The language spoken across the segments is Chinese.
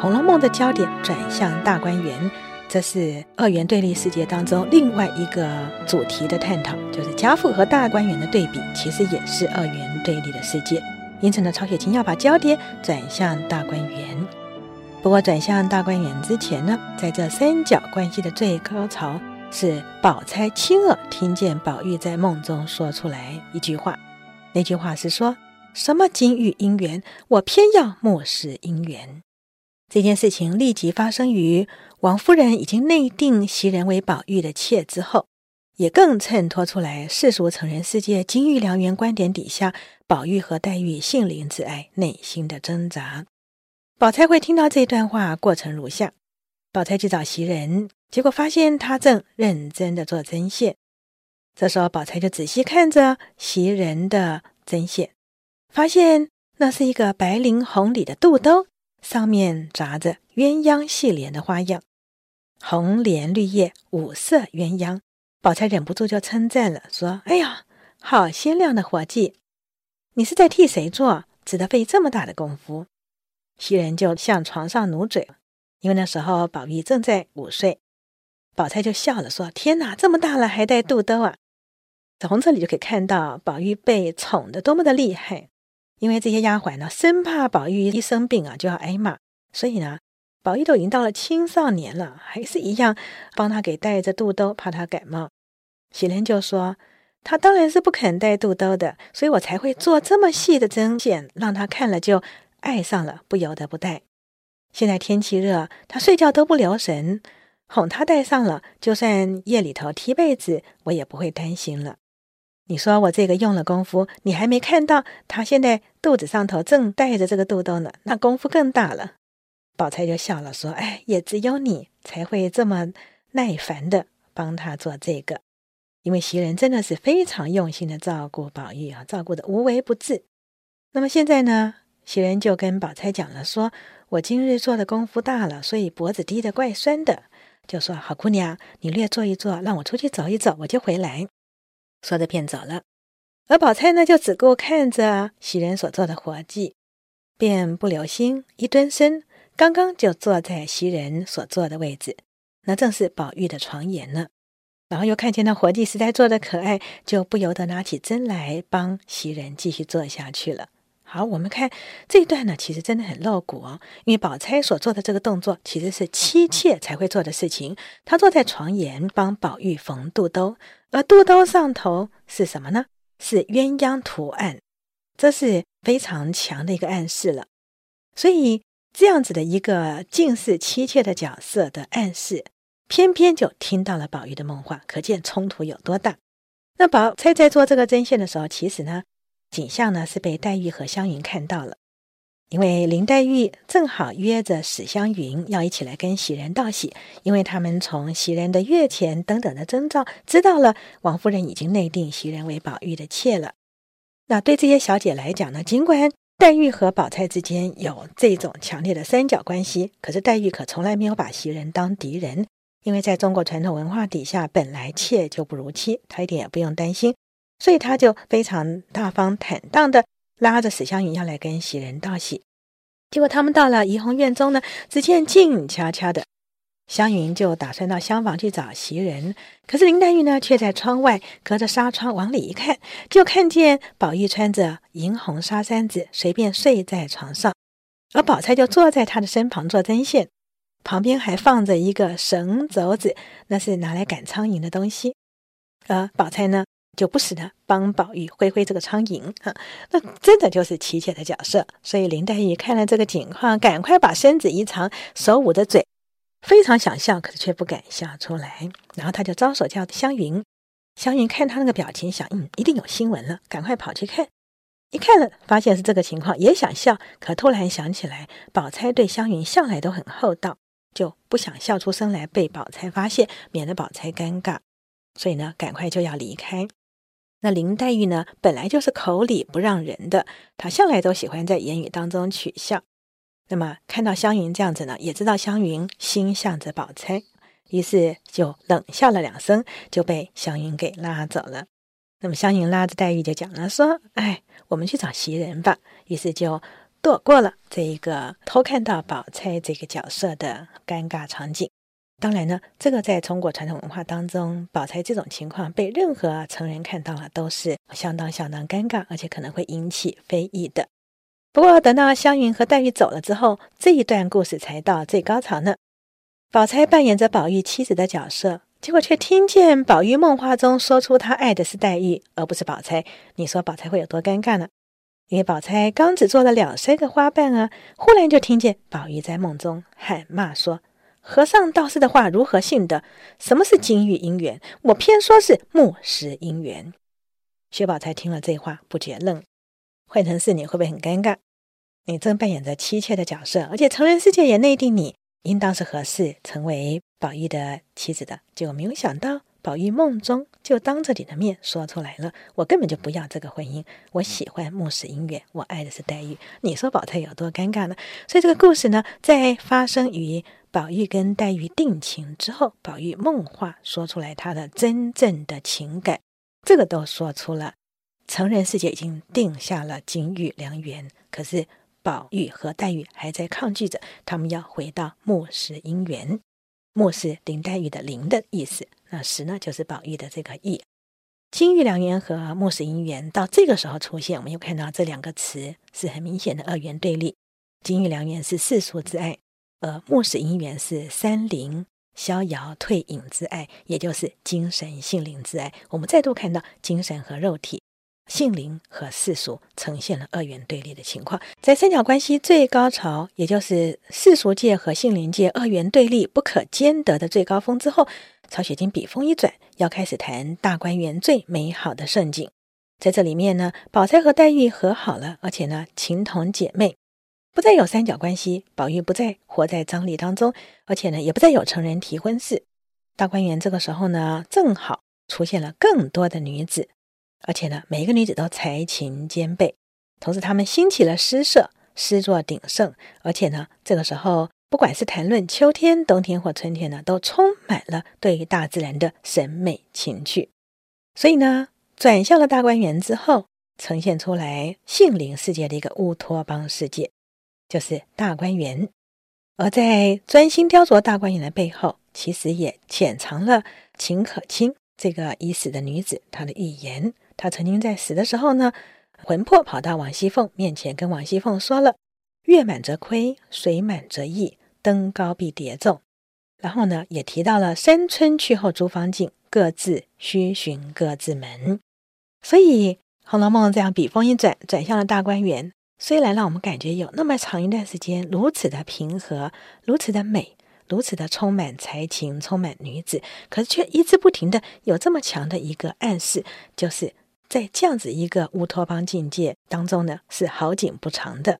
《红楼梦》的焦点转向大观园，这是二元对立世界当中另外一个主题的探讨，就是贾府和大观园的对比，其实也是二元对立的世界。因此呢，曹雪芹要把焦点转向大观园。不过，转向大观园之前呢，在这三角关系的最高潮，是宝钗亲耳听见宝玉在梦中说出来一句话，那句话是说什么“金玉姻缘”，我偏要漠视姻缘。这件事情立即发生于王夫人已经内定袭人为宝玉的妾之后，也更衬托出来世俗成人世界金玉良缘观点底下宝玉和黛玉性灵之爱内心的挣扎。宝钗会听到这段话，过程如下：宝钗去找袭人，结果发现他正认真的做针线。这时候，宝钗就仔细看着袭人的针线，发现那是一个白绫红里的肚兜。上面扎着鸳鸯戏莲的花样，红莲绿叶五色鸳鸯。宝钗忍不住就称赞了，说：“哎呀，好鲜亮的活计！你是在替谁做？值得费这么大的功夫？”袭人就向床上努嘴，因为那时候宝玉正在午睡。宝钗就笑了，说：“天哪，这么大了还带肚兜啊！”从这里就可以看到宝玉被宠得多么的厉害。因为这些丫鬟呢，生怕宝玉一生病啊就要挨骂，所以呢，宝玉都已经到了青少年了，还是一样帮他给带着肚兜，怕他感冒。袭人就说：“他当然是不肯带肚兜的，所以我才会做这么细的针线，让他看了就爱上了，不由得不带。现在天气热，他睡觉都不留神，哄他带上了，就算夜里头踢被子，我也不会担心了。”你说我这个用了功夫，你还没看到他现在肚子上头正带着这个肚兜呢，那功夫更大了。宝钗就笑了，说：“哎，也只有你才会这么耐烦的帮他做这个，因为袭人真的是非常用心的照顾宝玉啊，照顾的无微不至。那么现在呢，袭人就跟宝钗讲了，说我今日做的功夫大了，所以脖子低得怪酸的，就说好姑娘，你略坐一坐，让我出去走一走，我就回来。”说着便走了，而宝钗呢，就只顾看着袭人所做的活计，便不留心一蹲身，刚刚就坐在袭人所坐的位置，那正是宝玉的床沿呢。然后又看见那活计实在做的可爱，就不由得拿起针来帮袭人继续做下去了。好，我们看这一段呢，其实真的很露骨哦，因为宝钗所做的这个动作其实是妻妾才会做的事情，她坐在床沿帮宝玉缝肚兜。而肚兜上头是什么呢？是鸳鸯图案，这是非常强的一个暗示了。所以这样子的一个近似妻妾的角色的暗示，偏偏就听到了宝玉的梦话，可见冲突有多大。那宝钗在做这个针线的时候，其实呢，景象呢是被黛玉和湘云看到了。因为林黛玉正好约着史湘云要一起来跟袭人道喜，因为他们从袭人的月钱等等的征兆，知道了王夫人已经内定袭人为宝玉的妾了。那对这些小姐来讲呢，尽管黛玉和宝钗之间有这种强烈的三角关系，可是黛玉可从来没有把袭人当敌人，因为在中国传统文化底下，本来妾就不如妻，她一点也不用担心，所以他就非常大方坦荡的。拉着史湘云要来跟袭人道喜，结果他们到了怡红院中呢，只见静悄悄的。湘云就打算到厢房去找袭人，可是林黛玉呢，却在窗外隔着纱窗往里一看，就看见宝玉穿着银红纱衫子，随便睡在床上，而宝钗就坐在他的身旁做针线，旁边还放着一个绳轴子，那是拿来赶苍蝇的东西。而宝钗呢，就不时的帮宝玉挥挥这个苍蝇，哈，那真的就是琪姐的角色。所以林黛玉看了这个情况，赶快把身子一藏，手捂着嘴，非常想笑，可是却不敢笑出来。然后他就招手叫湘云，湘云看他那个表情，想，嗯，一定有新闻了，赶快跑去看。一看了，发现是这个情况，也想笑，可突然想起来，宝钗对湘云向来都很厚道，就不想笑出声来，被宝钗发现，免得宝钗尴尬，所以呢，赶快就要离开。那林黛玉呢，本来就是口里不让人的，她向来都喜欢在言语当中取笑。那么看到湘云这样子呢，也知道湘云心向着宝钗，于是就冷笑了两声，就被湘云给拉走了。那么湘云拉着黛玉就讲了说：“哎，我们去找袭人吧。”于是就躲过了这一个偷看到宝钗这个角色的尴尬场景。当然呢，这个在中国传统文化当中，宝钗这种情况被任何成人看到了，都是相当相当尴尬，而且可能会引起非议的。不过，等到湘云和黛玉走了之后，这一段故事才到最高潮呢。宝钗扮演着宝玉妻子的角色，结果却听见宝玉梦话中说出他爱的是黛玉，而不是宝钗。你说宝钗会有多尴尬呢？因为宝钗刚只做了两三个花瓣啊，忽然就听见宝玉在梦中喊骂说。和尚道士的话如何信的？什么是金玉姻缘？我偏说是木石姻缘。薛宝钗听了这话，不觉愣。换成是你会不会很尴尬？你正扮演着妻妾的角色，而且成人世界也内定你应当是合适成为宝玉的妻子的。结果没有想到，宝玉梦中就当着你的面说出来了：“我根本就不要这个婚姻，我喜欢木石姻缘，我爱的是黛玉。”你说宝钗有多尴尬呢？所以这个故事呢，在发生于。宝玉跟黛玉定情之后，宝玉梦话说出来他的真正的情感，这个都说出了。成人世界已经定下了金玉良缘，可是宝玉和黛玉还在抗拒着，他们要回到木石姻缘。木是林黛玉的林的意思，那石呢就是宝玉的这个意。金玉良缘和木石姻缘到这个时候出现，我们又看到这两个词是很明显的二元对立。金玉良缘是世俗之爱。而，木石姻缘是山林逍遥退隐之爱，也就是精神性灵之爱。我们再度看到精神和肉体、性灵和世俗呈现了二元对立的情况。在三角关系最高潮，也就是世俗界和性灵界二元对立不可兼得的最高峰之后，曹雪芹笔锋一转，要开始谈大观园最美好的盛景。在这里面呢，宝钗和黛玉和好了，而且呢，情同姐妹。不再有三角关系，宝玉不再活在张力当中，而且呢，也不再有成人提婚事。大观园这个时候呢，正好出现了更多的女子，而且呢，每一个女子都才情兼备，同时她们兴起了诗社，诗作鼎盛，而且呢，这个时候不管是谈论秋天、冬天或春天呢，都充满了对于大自然的审美情趣。所以呢，转向了大观园之后，呈现出来性灵世界的一个乌托邦世界。就是大观园，而在专心雕琢大观园的背后，其实也潜藏了秦可卿这个已死的女子她的预言。他曾经在死的时候呢，魂魄跑到王熙凤面前，跟王熙凤说了：“月满则亏，水满则溢，登高必跌重。”然后呢，也提到了山春去后诸方尽，各自须寻各自门。所以《红楼梦》这样笔锋一转，转向了大观园。虽然让我们感觉有那么长一段时间如此的平和，如此的美，如此的充满才情，充满女子，可是却一直不停的有这么强的一个暗示，就是在这样子一个乌托邦境界当中呢，是好景不长的。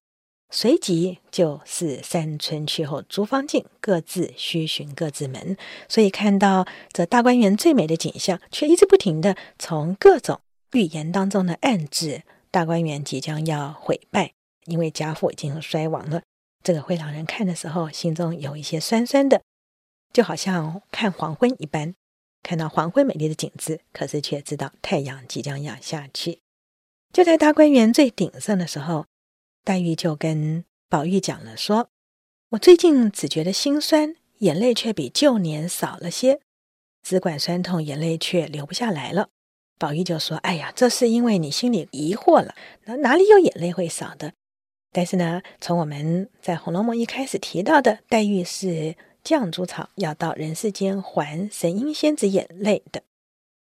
随即就是三春去后诸方尽，各自须寻各自门。所以看到这大观园最美的景象，却一直不停的从各种预言当中的暗指。大观园即将要毁败，因为贾府已经衰亡了。这个会让人看的时候心中有一些酸酸的，就好像看黄昏一般，看到黄昏美丽的景致，可是却知道太阳即将要下去。就在大观园最鼎盛的时候，黛玉就跟宝玉讲了说：“我最近只觉得心酸，眼泪却比旧年少了些，只管酸痛，眼泪却流不下来了。”宝玉就说：“哎呀，这是因为你心里疑惑了，哪哪里有眼泪会少的？但是呢，从我们在《红楼梦》一开始提到的，黛玉是绛珠草要到人世间还神瑛仙子眼泪的。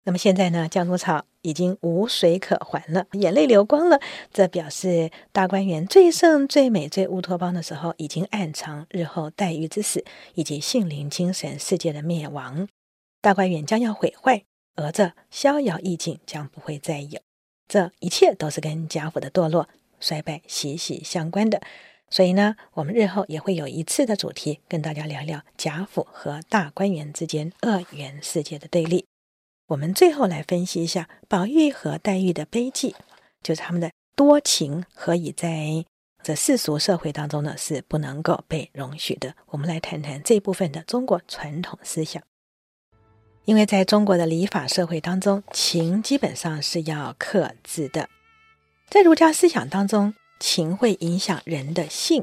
那么现在呢，绛珠草已经无水可还了，眼泪流光了，这表示大观园最盛、最美、最乌托邦的时候，已经暗藏日后黛玉之死以及性灵精神世界的灭亡，大观园将要毁坏。”而这逍遥意境将不会再有，这一切都是跟贾府的堕落衰败息息相关的。所以呢，我们日后也会有一次的主题，跟大家聊聊贾府和大观园之间二元世界的对立。我们最后来分析一下宝玉和黛玉的悲剧，就是他们的多情，何以在这世俗社会当中呢，是不能够被容许的。我们来谈谈这部分的中国传统思想。因为在中国的礼法社会当中，情基本上是要克制的。在儒家思想当中，情会影响人的性，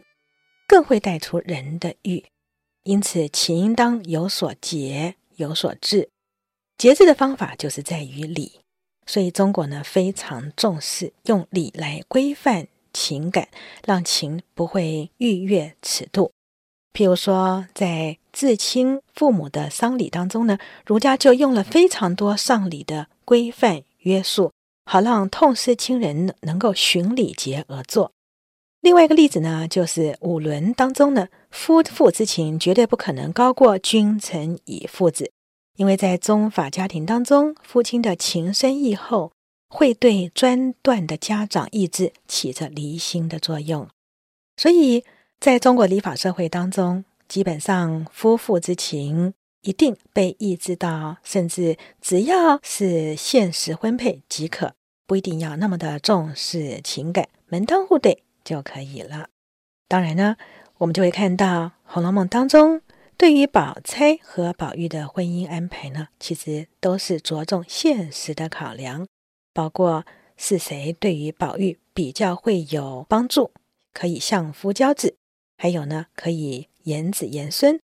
更会带出人的欲，因此情应当有所节，有所制。节制的方法就是在于礼，所以中国呢非常重视用礼来规范情感，让情不会逾越尺度。譬如说，在至亲父母的丧礼当中呢，儒家就用了非常多丧礼的规范约束，好让痛失亲人能够循礼节而做。另外一个例子呢，就是五伦当中呢，夫妇之情绝对不可能高过君臣以父子，因为在宗法家庭当中，父亲的情深义厚，会对专断的家长意志起着离心的作用，所以。在中国礼法社会当中，基本上夫妇之情一定被抑制到，甚至只要是现实婚配即可，不一定要那么的重视情感，门当户对就可以了。当然呢，我们就会看到《红楼梦》当中对于宝钗和宝玉的婚姻安排呢，其实都是着重现实的考量，包括是谁对于宝玉比较会有帮助，可以相夫教子。还有呢，可以延子延孙，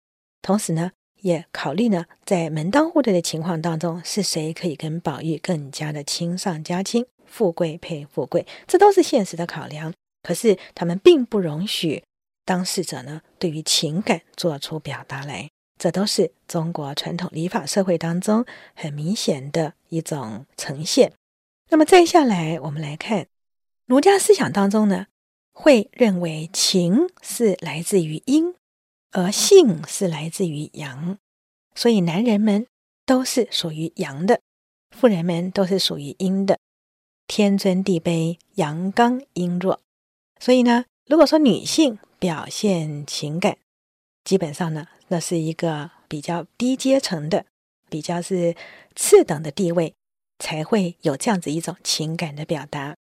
同时呢，也考虑呢，在门当户对的情况当中，是谁可以跟宝玉更加的亲上加亲，富贵配富贵，这都是现实的考量。可是他们并不容许当事者呢，对于情感做出表达来，这都是中国传统礼法社会当中很明显的一种呈现。那么再下来，我们来看儒家思想当中呢。会认为情是来自于因，而性是来自于阳，所以男人们都是属于阳的，妇人们都是属于阴的。天尊地卑，阳刚阴弱。所以呢，如果说女性表现情感，基本上呢，那是一个比较低阶层的、比较是次等的地位，才会有这样子一种情感的表达。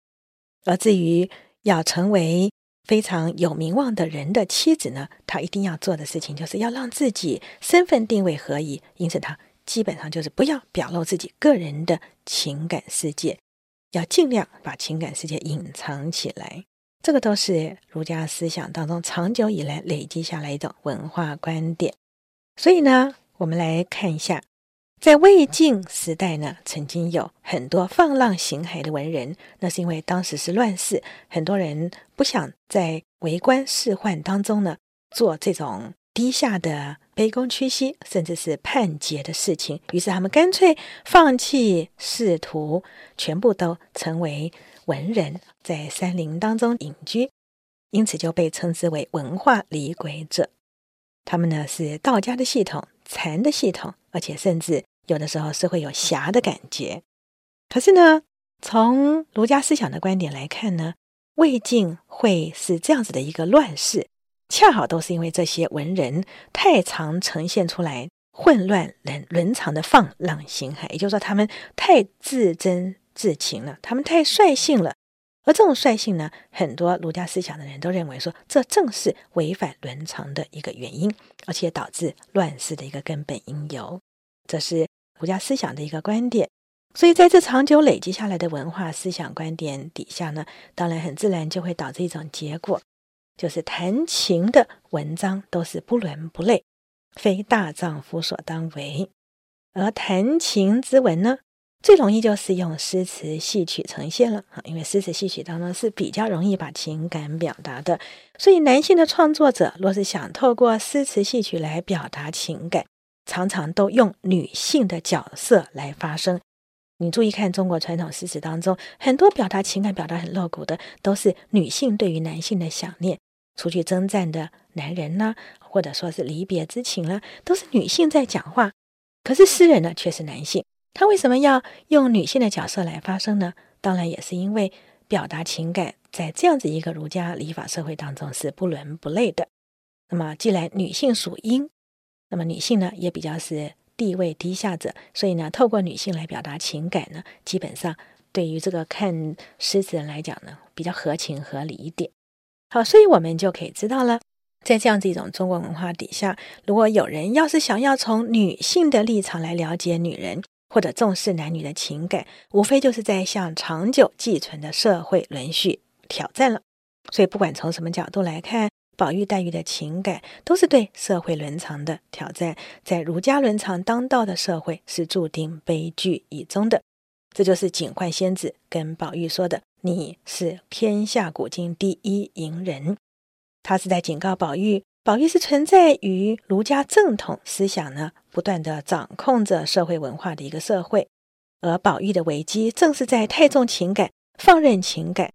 而至于，要成为非常有名望的人的妻子呢，她一定要做的事情就是要让自己身份定位合宜，因此她基本上就是不要表露自己个人的情感世界，要尽量把情感世界隐藏起来。这个都是儒家思想当中长久以来累积下来一种文化观点。所以呢，我们来看一下。在魏晋时代呢，曾经有很多放浪形骸的文人，那是因为当时是乱世，很多人不想在为官仕宦当中呢做这种低下的卑躬屈膝，甚至是叛逆的事情，于是他们干脆放弃仕途，全部都成为文人，在山林当中隐居，因此就被称之为文化离轨者。他们呢是道家的系统、禅的系统，而且甚至。有的时候是会有侠的感觉，可是呢，从儒家思想的观点来看呢，魏晋会是这样子的一个乱世，恰好都是因为这些文人太常呈现出来混乱人伦常的放浪形骸，也就是说，他们太自真自情了，他们太率性了。而这种率性呢，很多儒家思想的人都认为说，这正是违反伦常的一个原因，而且导致乱世的一个根本因由。这是儒家思想的一个观点，所以在这长久累积下来的文化思想观点底下呢，当然很自然就会导致一种结果，就是谈情的文章都是不伦不类，非大丈夫所当为。而谈情之文呢，最容易就是用诗词戏曲呈现了啊，因为诗词戏曲当中是比较容易把情感表达的，所以男性的创作者若是想透过诗词戏曲来表达情感。常常都用女性的角色来发声。你注意看中国传统诗词当中，很多表达情感、表达很露骨的，都是女性对于男性的想念。出去征战的男人呢，或者说是离别之情了，都是女性在讲话。可是诗人呢，却是男性。他为什么要用女性的角色来发声呢？当然也是因为表达情感，在这样子一个儒家礼法社会当中是不伦不类的。那么，既然女性属阴。那么女性呢，也比较是地位低下者，所以呢，透过女性来表达情感呢，基本上对于这个看狮子人来讲呢，比较合情合理一点。好，所以我们就可以知道了，在这样子一种中国文化底下，如果有人要是想要从女性的立场来了解女人，或者重视男女的情感，无非就是在向长久寄存的社会伦序挑战了。所以不管从什么角度来看，宝玉、黛玉的情感都是对社会伦常的挑战。在儒家伦常当道的社会，是注定悲剧以终的。这就是警幻仙子跟宝玉说的：“你是天下古今第一淫人。”他是在警告宝玉，宝玉是存在于儒家正统思想呢，不断地掌控着社会文化的一个社会，而宝玉的危机正是在太重情感、放任情感。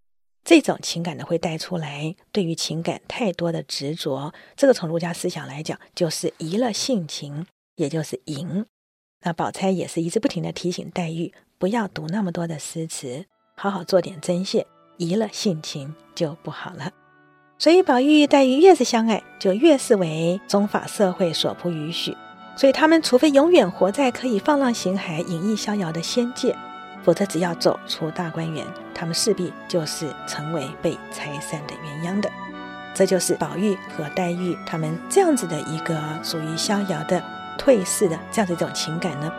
这种情感呢，会带出来对于情感太多的执着。这个从儒家思想来讲，就是移了性情，也就是淫。那宝钗也是一直不停地提醒黛玉，不要读那么多的诗词，好好做点针线，移了性情就不好了。所以宝玉、黛玉越是相爱，就越是为宗法社会所不允许。所以他们除非永远活在可以放浪形骸、隐逸逍遥的仙界。否则，只要走出大观园，他们势必就是成为被拆散的鸳鸯的。这就是宝玉和黛玉他们这样子的一个属于逍遥的、退世的这样的一种情感呢。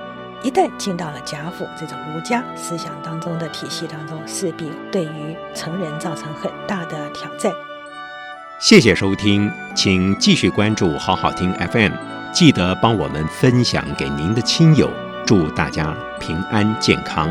一旦进到了贾府这种儒家思想当中的体系当中，势必对于成人造成很大的挑战。谢谢收听，请继续关注好好听 FM，记得帮我们分享给您的亲友，祝大家平安健康。